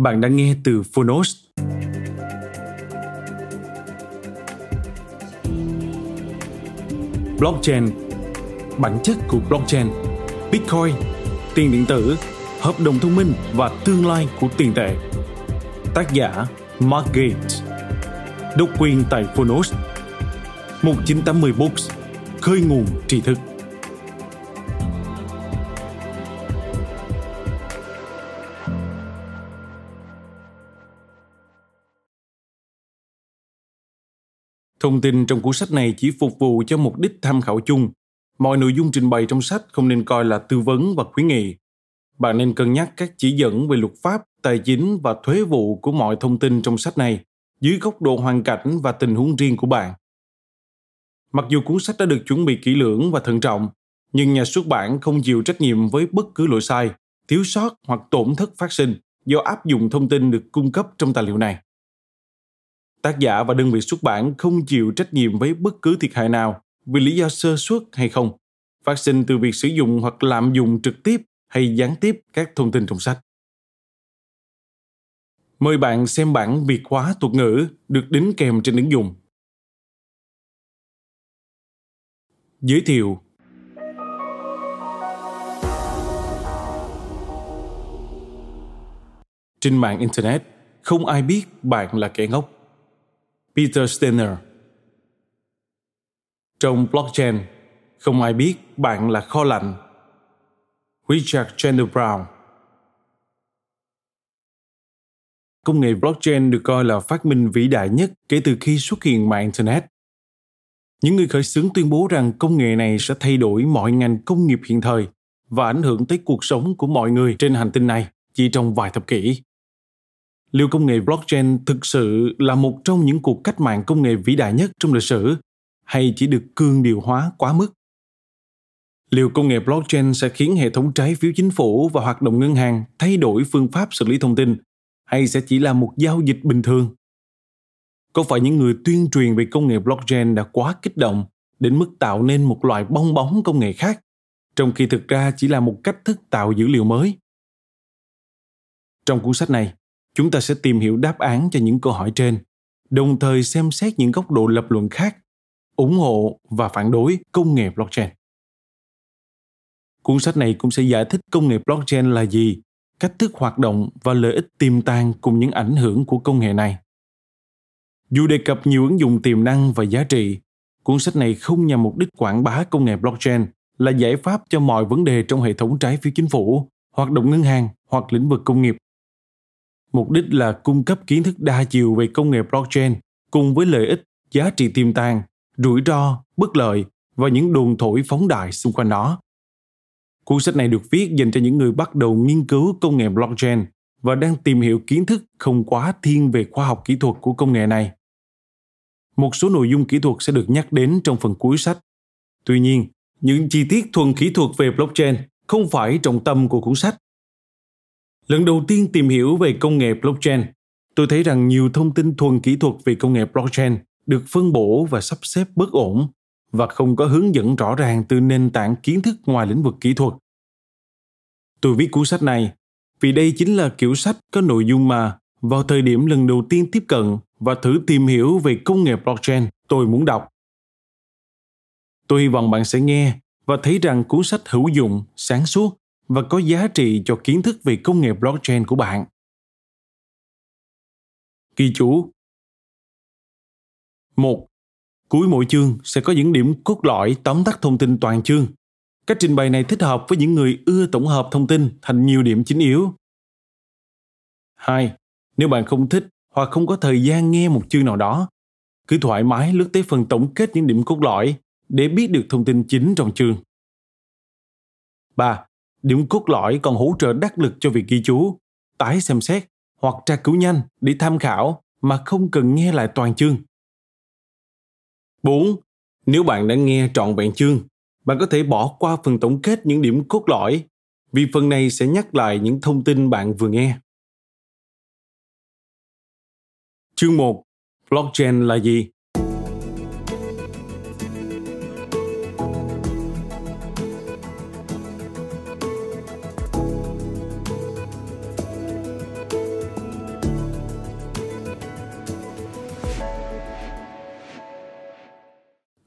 Bạn đang nghe từ Phonos. Blockchain, Bản chất của blockchain, Bitcoin, Tiền điện tử, Hợp đồng thông minh và tương lai của tiền tệ. Tác giả Mark Gates, Độc quyền tại Phonos. 1980 Books, Khơi nguồn tri thức. Thông tin trong cuốn sách này chỉ phục vụ cho mục đích tham khảo chung. Mọi nội dung trình bày trong sách không nên coi là tư vấn và khuyến nghị. Bạn nên cân nhắc các chỉ dẫn về luật pháp, tài chính và thuế vụ của mọi thông tin trong sách này dưới góc độ hoàn cảnh và tình huống riêng của bạn. Mặc dù cuốn sách đã được chuẩn bị kỹ lưỡng và thận trọng, nhưng nhà xuất bản không chịu trách nhiệm với bất cứ lỗi sai, thiếu sót hoặc tổn thất phát sinh do áp dụng thông tin được cung cấp trong tài liệu này. Tác giả và đơn vị xuất bản không chịu trách nhiệm với bất cứ thiệt hại nào vì lý do sơ suất hay không, phát sinh từ việc sử dụng hoặc lạm dụng trực tiếp hay gián tiếp các thông tin trong sách. Mời bạn xem bản Việt hóa thuật ngữ được đính kèm trên ứng dụng. Giới thiệu Trên mạng Internet, không ai biết bạn là kẻ ngốc. Peter Steiner Trong blockchain, không ai biết bạn là kho lạnh. Richard Chandler Brown Công nghệ blockchain được coi là phát minh vĩ đại nhất kể từ khi xuất hiện mạng Internet. Những người khởi xướng tuyên bố rằng công nghệ này sẽ thay đổi mọi ngành công nghiệp hiện thời và ảnh hưởng tới cuộc sống của mọi người trên hành tinh này chỉ trong vài thập kỷ liệu công nghệ blockchain thực sự là một trong những cuộc cách mạng công nghệ vĩ đại nhất trong lịch sử, hay chỉ được cương điều hóa quá mức? Liệu công nghệ blockchain sẽ khiến hệ thống trái phiếu chính phủ và hoạt động ngân hàng thay đổi phương pháp xử lý thông tin, hay sẽ chỉ là một giao dịch bình thường? Có phải những người tuyên truyền về công nghệ blockchain đã quá kích động đến mức tạo nên một loại bong bóng công nghệ khác, trong khi thực ra chỉ là một cách thức tạo dữ liệu mới? Trong cuốn sách này chúng ta sẽ tìm hiểu đáp án cho những câu hỏi trên, đồng thời xem xét những góc độ lập luận khác, ủng hộ và phản đối công nghệ blockchain. Cuốn sách này cũng sẽ giải thích công nghệ blockchain là gì, cách thức hoạt động và lợi ích tiềm tàng cùng những ảnh hưởng của công nghệ này. Dù đề cập nhiều ứng dụng tiềm năng và giá trị, cuốn sách này không nhằm mục đích quảng bá công nghệ blockchain, là giải pháp cho mọi vấn đề trong hệ thống trái phiếu chính phủ, hoạt động ngân hàng hoặc lĩnh vực công nghiệp. Mục đích là cung cấp kiến thức đa chiều về công nghệ blockchain cùng với lợi ích, giá trị tiềm tàng, rủi ro, bất lợi và những đồn thổi phóng đại xung quanh nó. Cuốn sách này được viết dành cho những người bắt đầu nghiên cứu công nghệ blockchain và đang tìm hiểu kiến thức không quá thiên về khoa học kỹ thuật của công nghệ này. Một số nội dung kỹ thuật sẽ được nhắc đến trong phần cuối sách. Tuy nhiên, những chi tiết thuần kỹ thuật về blockchain không phải trọng tâm của cuốn sách Lần đầu tiên tìm hiểu về công nghệ blockchain, tôi thấy rằng nhiều thông tin thuần kỹ thuật về công nghệ blockchain được phân bổ và sắp xếp bất ổn và không có hướng dẫn rõ ràng từ nền tảng kiến thức ngoài lĩnh vực kỹ thuật. Tôi viết cuốn sách này vì đây chính là kiểu sách có nội dung mà vào thời điểm lần đầu tiên tiếp cận và thử tìm hiểu về công nghệ blockchain tôi muốn đọc. Tôi hy vọng bạn sẽ nghe và thấy rằng cuốn sách hữu dụng, sáng suốt và có giá trị cho kiến thức về công nghệ blockchain của bạn. Ghi chú 1. Cuối mỗi chương sẽ có những điểm cốt lõi tóm tắt thông tin toàn chương. Cách trình bày này thích hợp với những người ưa tổng hợp thông tin thành nhiều điểm chính yếu. 2. Nếu bạn không thích hoặc không có thời gian nghe một chương nào đó, cứ thoải mái lướt tới phần tổng kết những điểm cốt lõi để biết được thông tin chính trong chương. 3. Điểm cốt lõi còn hỗ trợ đắc lực cho việc ghi chú, tái xem xét hoặc tra cứu nhanh để tham khảo mà không cần nghe lại toàn chương. 4. Nếu bạn đã nghe trọn vẹn chương, bạn có thể bỏ qua phần tổng kết những điểm cốt lõi, vì phần này sẽ nhắc lại những thông tin bạn vừa nghe. Chương 1. Blockchain là gì?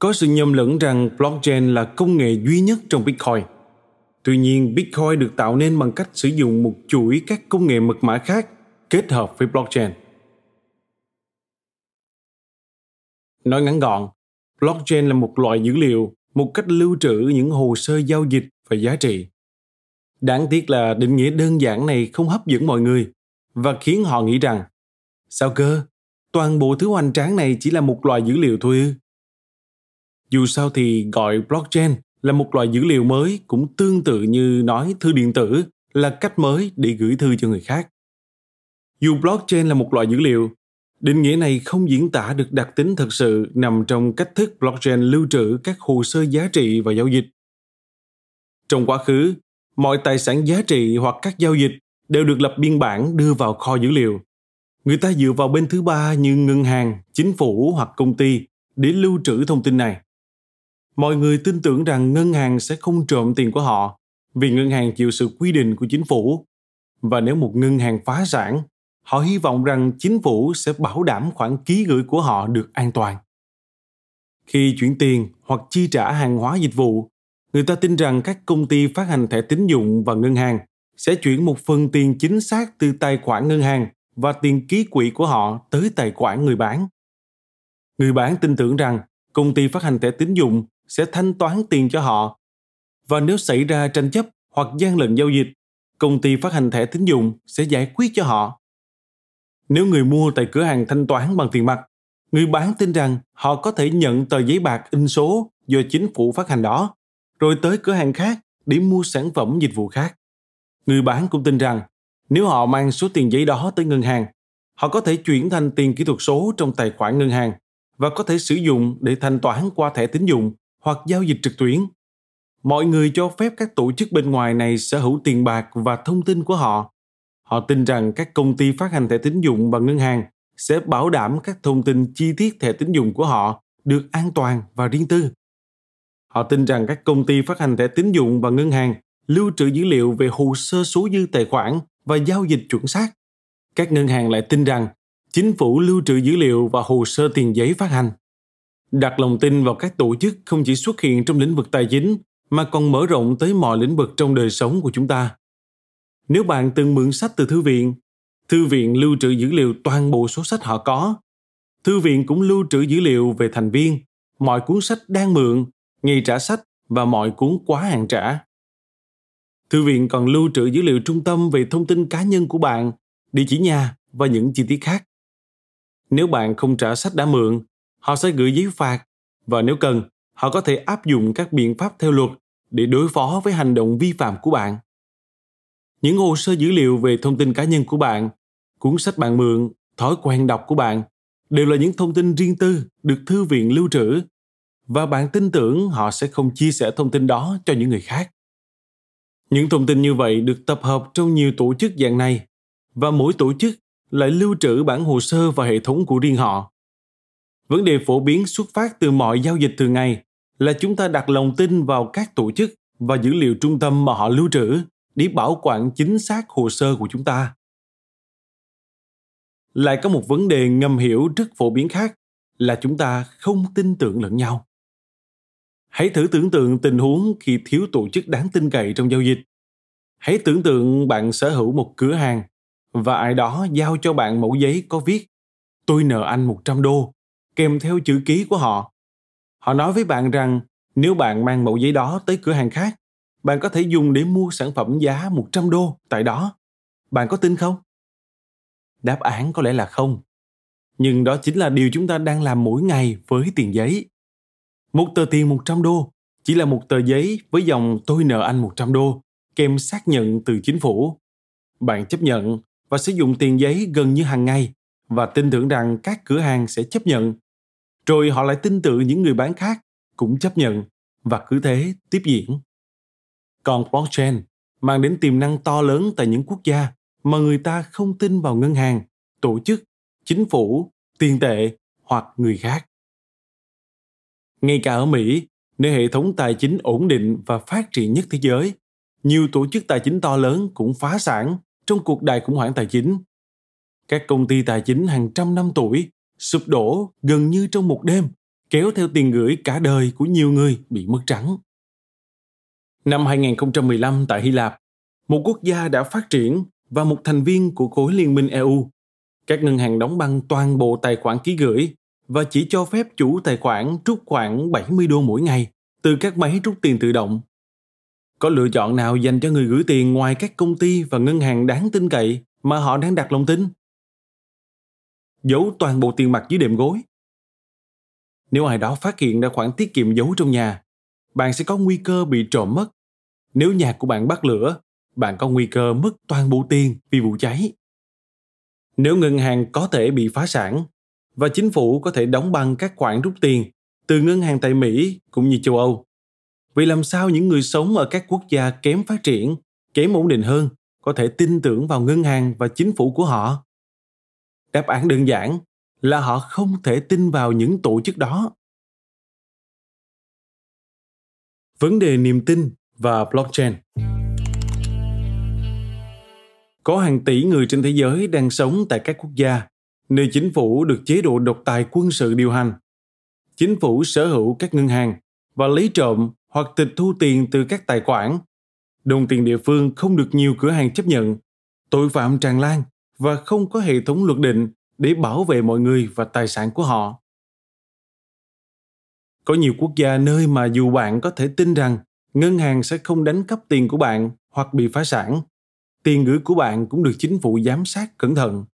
Có sự nhầm lẫn rằng blockchain là công nghệ duy nhất trong Bitcoin. Tuy nhiên, Bitcoin được tạo nên bằng cách sử dụng một chuỗi các công nghệ mật mã khác kết hợp với blockchain. Nói ngắn gọn, blockchain là một loại dữ liệu, một cách lưu trữ những hồ sơ giao dịch và giá trị. Đáng tiếc là định nghĩa đơn giản này không hấp dẫn mọi người và khiến họ nghĩ rằng sao cơ, toàn bộ thứ hoành tráng này chỉ là một loại dữ liệu thôi ư? Dù sao thì gọi blockchain là một loại dữ liệu mới cũng tương tự như nói thư điện tử là cách mới để gửi thư cho người khác. Dù blockchain là một loại dữ liệu, định nghĩa này không diễn tả được đặc tính thực sự nằm trong cách thức blockchain lưu trữ các hồ sơ giá trị và giao dịch. Trong quá khứ, mọi tài sản giá trị hoặc các giao dịch đều được lập biên bản đưa vào kho dữ liệu. Người ta dựa vào bên thứ ba như ngân hàng, chính phủ hoặc công ty để lưu trữ thông tin này mọi người tin tưởng rằng ngân hàng sẽ không trộm tiền của họ vì ngân hàng chịu sự quy định của chính phủ. Và nếu một ngân hàng phá sản, họ hy vọng rằng chính phủ sẽ bảo đảm khoản ký gửi của họ được an toàn. Khi chuyển tiền hoặc chi trả hàng hóa dịch vụ, người ta tin rằng các công ty phát hành thẻ tín dụng và ngân hàng sẽ chuyển một phần tiền chính xác từ tài khoản ngân hàng và tiền ký quỹ của họ tới tài khoản người bán. Người bán tin tưởng rằng công ty phát hành thẻ tín dụng sẽ thanh toán tiền cho họ. Và nếu xảy ra tranh chấp hoặc gian lận giao dịch, công ty phát hành thẻ tín dụng sẽ giải quyết cho họ. Nếu người mua tại cửa hàng thanh toán bằng tiền mặt, người bán tin rằng họ có thể nhận tờ giấy bạc in số do chính phủ phát hành đó, rồi tới cửa hàng khác để mua sản phẩm dịch vụ khác. Người bán cũng tin rằng nếu họ mang số tiền giấy đó tới ngân hàng, họ có thể chuyển thành tiền kỹ thuật số trong tài khoản ngân hàng và có thể sử dụng để thanh toán qua thẻ tín dụng hoặc giao dịch trực tuyến. Mọi người cho phép các tổ chức bên ngoài này sở hữu tiền bạc và thông tin của họ. Họ tin rằng các công ty phát hành thẻ tín dụng và ngân hàng sẽ bảo đảm các thông tin chi tiết thẻ tín dụng của họ được an toàn và riêng tư. Họ tin rằng các công ty phát hành thẻ tín dụng và ngân hàng lưu trữ dữ liệu về hồ sơ số dư tài khoản và giao dịch chuẩn xác. Các ngân hàng lại tin rằng chính phủ lưu trữ dữ liệu và hồ sơ tiền giấy phát hành đặt lòng tin vào các tổ chức không chỉ xuất hiện trong lĩnh vực tài chính, mà còn mở rộng tới mọi lĩnh vực trong đời sống của chúng ta. Nếu bạn từng mượn sách từ thư viện thư viện lưu trữ dữ liệu toàn bộ số sách họ có. Thư viện cũng lưu trữ dữ liệu về thành viên, mọi cuốn sách đang mượn, ngày trả sách và mọi cuốn quá hạn trả. Thư viện còn lưu trữ dữ liệu trung tâm về thông tin cá nhân của bạn, địa chỉ nhà và những chi tiết khác. Nếu bạn không trả sách đã mượn họ sẽ gửi giấy phạt và nếu cần, họ có thể áp dụng các biện pháp theo luật để đối phó với hành động vi phạm của bạn. Những hồ sơ dữ liệu về thông tin cá nhân của bạn, cuốn sách bạn mượn, thói quen đọc của bạn đều là những thông tin riêng tư được thư viện lưu trữ và bạn tin tưởng họ sẽ không chia sẻ thông tin đó cho những người khác. Những thông tin như vậy được tập hợp trong nhiều tổ chức dạng này và mỗi tổ chức lại lưu trữ bản hồ sơ và hệ thống của riêng họ vấn đề phổ biến xuất phát từ mọi giao dịch thường ngày là chúng ta đặt lòng tin vào các tổ chức và dữ liệu trung tâm mà họ lưu trữ để bảo quản chính xác hồ sơ của chúng ta. Lại có một vấn đề ngầm hiểu rất phổ biến khác là chúng ta không tin tưởng lẫn nhau. Hãy thử tưởng tượng tình huống khi thiếu tổ chức đáng tin cậy trong giao dịch. Hãy tưởng tượng bạn sở hữu một cửa hàng và ai đó giao cho bạn mẫu giấy có viết tôi nợ anh 100 đô, kèm theo chữ ký của họ. Họ nói với bạn rằng nếu bạn mang mẫu giấy đó tới cửa hàng khác, bạn có thể dùng để mua sản phẩm giá 100 đô tại đó. Bạn có tin không? Đáp án có lẽ là không. Nhưng đó chính là điều chúng ta đang làm mỗi ngày với tiền giấy. Một tờ tiền 100 đô chỉ là một tờ giấy với dòng tôi nợ anh 100 đô kèm xác nhận từ chính phủ. Bạn chấp nhận và sử dụng tiền giấy gần như hàng ngày và tin tưởng rằng các cửa hàng sẽ chấp nhận. Rồi họ lại tin tưởng những người bán khác cũng chấp nhận và cứ thế tiếp diễn. Còn blockchain mang đến tiềm năng to lớn tại những quốc gia mà người ta không tin vào ngân hàng, tổ chức, chính phủ, tiền tệ hoặc người khác. Ngay cả ở Mỹ, nơi hệ thống tài chính ổn định và phát triển nhất thế giới, nhiều tổ chức tài chính to lớn cũng phá sản trong cuộc đại khủng hoảng tài chính. Các công ty tài chính hàng trăm năm tuổi sụp đổ gần như trong một đêm, kéo theo tiền gửi cả đời của nhiều người bị mất trắng. Năm 2015 tại Hy Lạp, một quốc gia đã phát triển và một thành viên của khối liên minh EU. Các ngân hàng đóng băng toàn bộ tài khoản ký gửi và chỉ cho phép chủ tài khoản rút khoảng 70 đô mỗi ngày từ các máy rút tiền tự động. Có lựa chọn nào dành cho người gửi tiền ngoài các công ty và ngân hàng đáng tin cậy mà họ đang đặt lòng tin? Giấu toàn bộ tiền mặt dưới đệm gối. Nếu ai đó phát hiện ra khoản tiết kiệm giấu trong nhà, bạn sẽ có nguy cơ bị trộm mất. Nếu nhà của bạn bắt lửa, bạn có nguy cơ mất toàn bộ tiền vì vụ cháy. Nếu ngân hàng có thể bị phá sản và chính phủ có thể đóng băng các khoản rút tiền từ ngân hàng tại Mỹ cũng như châu Âu. Vậy làm sao những người sống ở các quốc gia kém phát triển, kém ổn định hơn có thể tin tưởng vào ngân hàng và chính phủ của họ? Đáp án đơn giản là họ không thể tin vào những tổ chức đó. Vấn đề niềm tin và blockchain có hàng tỷ người trên thế giới đang sống tại các quốc gia nơi chính phủ được chế độ độc tài quân sự điều hành. Chính phủ sở hữu các ngân hàng và lấy trộm hoặc tịch thu tiền từ các tài khoản. Đồng tiền địa phương không được nhiều cửa hàng chấp nhận. Tội phạm tràn lan và không có hệ thống luật định để bảo vệ mọi người và tài sản của họ. Có nhiều quốc gia nơi mà dù bạn có thể tin rằng ngân hàng sẽ không đánh cắp tiền của bạn hoặc bị phá sản, tiền gửi của bạn cũng được chính phủ giám sát cẩn thận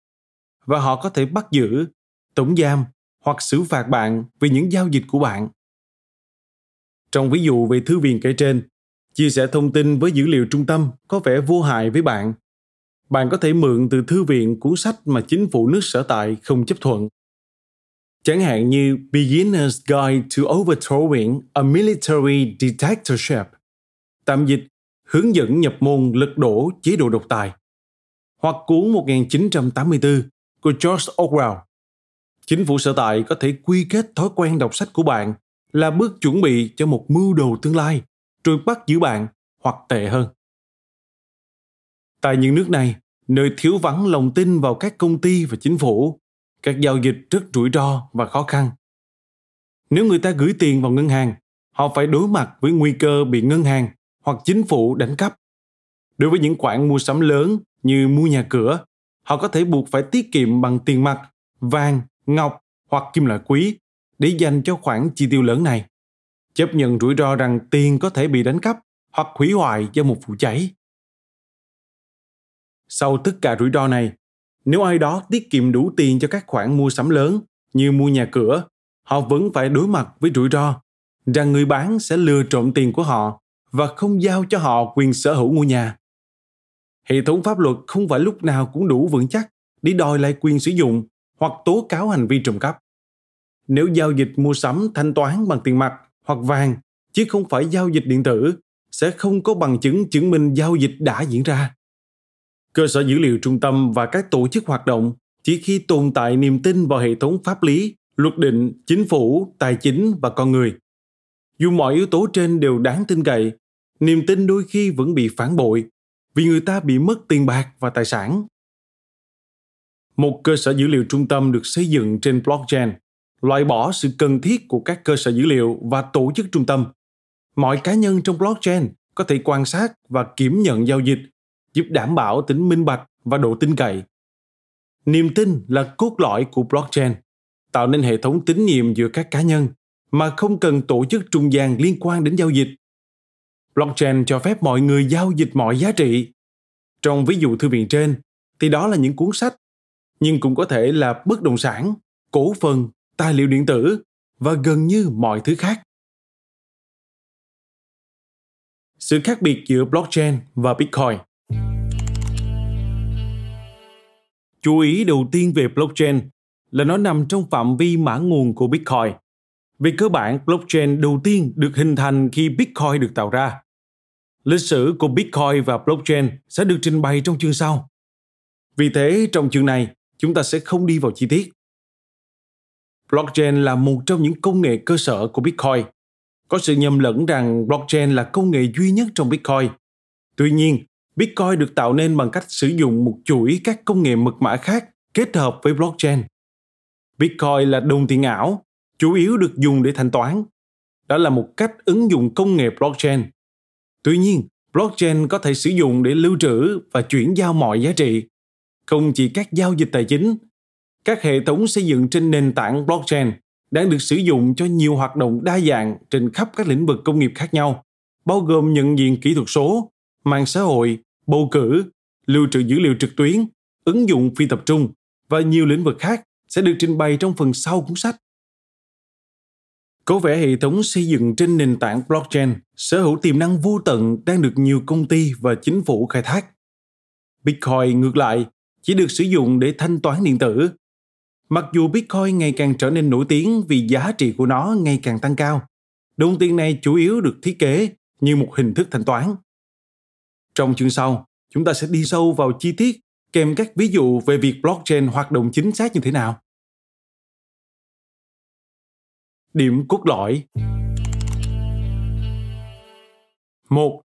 và họ có thể bắt giữ, tống giam hoặc xử phạt bạn vì những giao dịch của bạn. Trong ví dụ về thư viện kể trên, chia sẻ thông tin với dữ liệu trung tâm có vẻ vô hại với bạn. Bạn có thể mượn từ thư viện cuốn sách mà chính phủ nước sở tại không chấp thuận. Chẳng hạn như Beginner's Guide to Overthrowing a Military Dictatorship, tạm dịch hướng dẫn nhập môn lật đổ chế độ độc tài, hoặc cuốn 1984 của George Orwell. Chính phủ sở tại có thể quy kết thói quen đọc sách của bạn là bước chuẩn bị cho một mưu đồ tương lai, rồi bắt giữ bạn hoặc tệ hơn. Tại những nước này, nơi thiếu vắng lòng tin vào các công ty và chính phủ, các giao dịch rất rủi ro và khó khăn. Nếu người ta gửi tiền vào ngân hàng, họ phải đối mặt với nguy cơ bị ngân hàng hoặc chính phủ đánh cắp. Đối với những khoản mua sắm lớn như mua nhà cửa, họ có thể buộc phải tiết kiệm bằng tiền mặt, vàng, ngọc hoặc kim loại quý để dành cho khoản chi tiêu lớn này. Chấp nhận rủi ro rằng tiền có thể bị đánh cắp hoặc hủy hoại do một vụ cháy. Sau tất cả rủi ro này, nếu ai đó tiết kiệm đủ tiền cho các khoản mua sắm lớn như mua nhà cửa, họ vẫn phải đối mặt với rủi ro rằng người bán sẽ lừa trộm tiền của họ và không giao cho họ quyền sở hữu ngôi nhà. Hệ thống pháp luật không phải lúc nào cũng đủ vững chắc để đòi lại quyền sử dụng hoặc tố cáo hành vi trộm cắp. Nếu giao dịch mua sắm thanh toán bằng tiền mặt hoặc vàng chứ không phải giao dịch điện tử sẽ không có bằng chứng chứng minh giao dịch đã diễn ra. Cơ sở dữ liệu trung tâm và các tổ chức hoạt động chỉ khi tồn tại niềm tin vào hệ thống pháp lý, luật định, chính phủ, tài chính và con người. Dù mọi yếu tố trên đều đáng tin cậy, niềm tin đôi khi vẫn bị phản bội vì người ta bị mất tiền bạc và tài sản. Một cơ sở dữ liệu trung tâm được xây dựng trên blockchain loại bỏ sự cần thiết của các cơ sở dữ liệu và tổ chức trung tâm mọi cá nhân trong blockchain có thể quan sát và kiểm nhận giao dịch, giúp đảm bảo tính minh bạch và độ tin cậy. Niềm tin là cốt lõi của blockchain, tạo nên hệ thống tín nhiệm giữa các cá nhân mà không cần tổ chức trung gian liên quan đến giao dịch. Blockchain cho phép mọi người giao dịch mọi giá trị. Trong ví dụ thư viện trên, thì đó là những cuốn sách, nhưng cũng có thể là bất động sản, cổ phần, tài liệu điện tử và gần như mọi thứ khác. Sự khác biệt giữa blockchain và Bitcoin Chú ý đầu tiên về blockchain là nó nằm trong phạm vi mã nguồn của Bitcoin. Về cơ bản, blockchain đầu tiên được hình thành khi Bitcoin được tạo ra. Lịch sử của Bitcoin và blockchain sẽ được trình bày trong chương sau. Vì thế, trong chương này, chúng ta sẽ không đi vào chi tiết. Blockchain là một trong những công nghệ cơ sở của Bitcoin. Có sự nhầm lẫn rằng blockchain là công nghệ duy nhất trong Bitcoin. Tuy nhiên, Bitcoin được tạo nên bằng cách sử dụng một chuỗi các công nghệ mật mã khác kết hợp với blockchain. Bitcoin là đồng tiền ảo, chủ yếu được dùng để thanh toán. Đó là một cách ứng dụng công nghệ blockchain. Tuy nhiên, blockchain có thể sử dụng để lưu trữ và chuyển giao mọi giá trị, không chỉ các giao dịch tài chính. Các hệ thống xây dựng trên nền tảng blockchain đang được sử dụng cho nhiều hoạt động đa dạng trên khắp các lĩnh vực công nghiệp khác nhau, bao gồm nhận diện kỹ thuật số, mạng xã hội, bầu cử, lưu trữ dữ liệu trực tuyến, ứng dụng phi tập trung và nhiều lĩnh vực khác sẽ được trình bày trong phần sau cuốn sách. Có vẻ hệ thống xây dựng trên nền tảng blockchain sở hữu tiềm năng vô tận đang được nhiều công ty và chính phủ khai thác. Bitcoin ngược lại chỉ được sử dụng để thanh toán điện tử. Mặc dù Bitcoin ngày càng trở nên nổi tiếng vì giá trị của nó ngày càng tăng cao, đồng tiền này chủ yếu được thiết kế như một hình thức thanh toán. Trong chương sau, chúng ta sẽ đi sâu vào chi tiết kèm các ví dụ về việc blockchain hoạt động chính xác như thế nào. Điểm cốt lõi một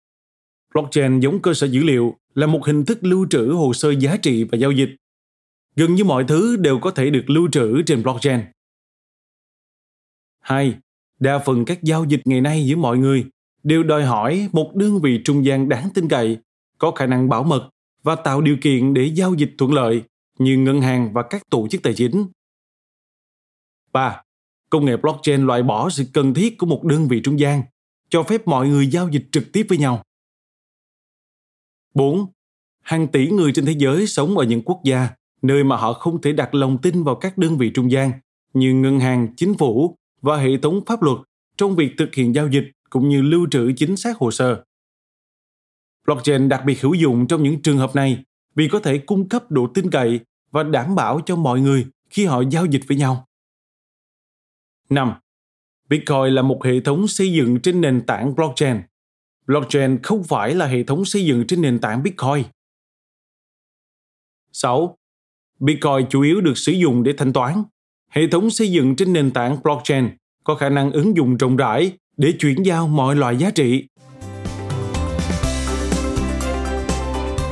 Blockchain giống cơ sở dữ liệu là một hình thức lưu trữ hồ sơ giá trị và giao dịch. Gần như mọi thứ đều có thể được lưu trữ trên blockchain. 2. Đa phần các giao dịch ngày nay giữa mọi người đều đòi hỏi một đơn vị trung gian đáng tin cậy, có khả năng bảo mật và tạo điều kiện để giao dịch thuận lợi như ngân hàng và các tổ chức tài chính. 3. Công nghệ blockchain loại bỏ sự cần thiết của một đơn vị trung gian, cho phép mọi người giao dịch trực tiếp với nhau. 4. Hàng tỷ người trên thế giới sống ở những quốc gia nơi mà họ không thể đặt lòng tin vào các đơn vị trung gian như ngân hàng, chính phủ và hệ thống pháp luật trong việc thực hiện giao dịch cũng như lưu trữ chính xác hồ sơ. Blockchain đặc biệt hữu dụng trong những trường hợp này vì có thể cung cấp độ tin cậy và đảm bảo cho mọi người khi họ giao dịch với nhau. 5. Bitcoin là một hệ thống xây dựng trên nền tảng blockchain. Blockchain không phải là hệ thống xây dựng trên nền tảng Bitcoin. 6. Bitcoin chủ yếu được sử dụng để thanh toán. Hệ thống xây dựng trên nền tảng blockchain có khả năng ứng dụng rộng rãi để chuyển giao mọi loại giá trị.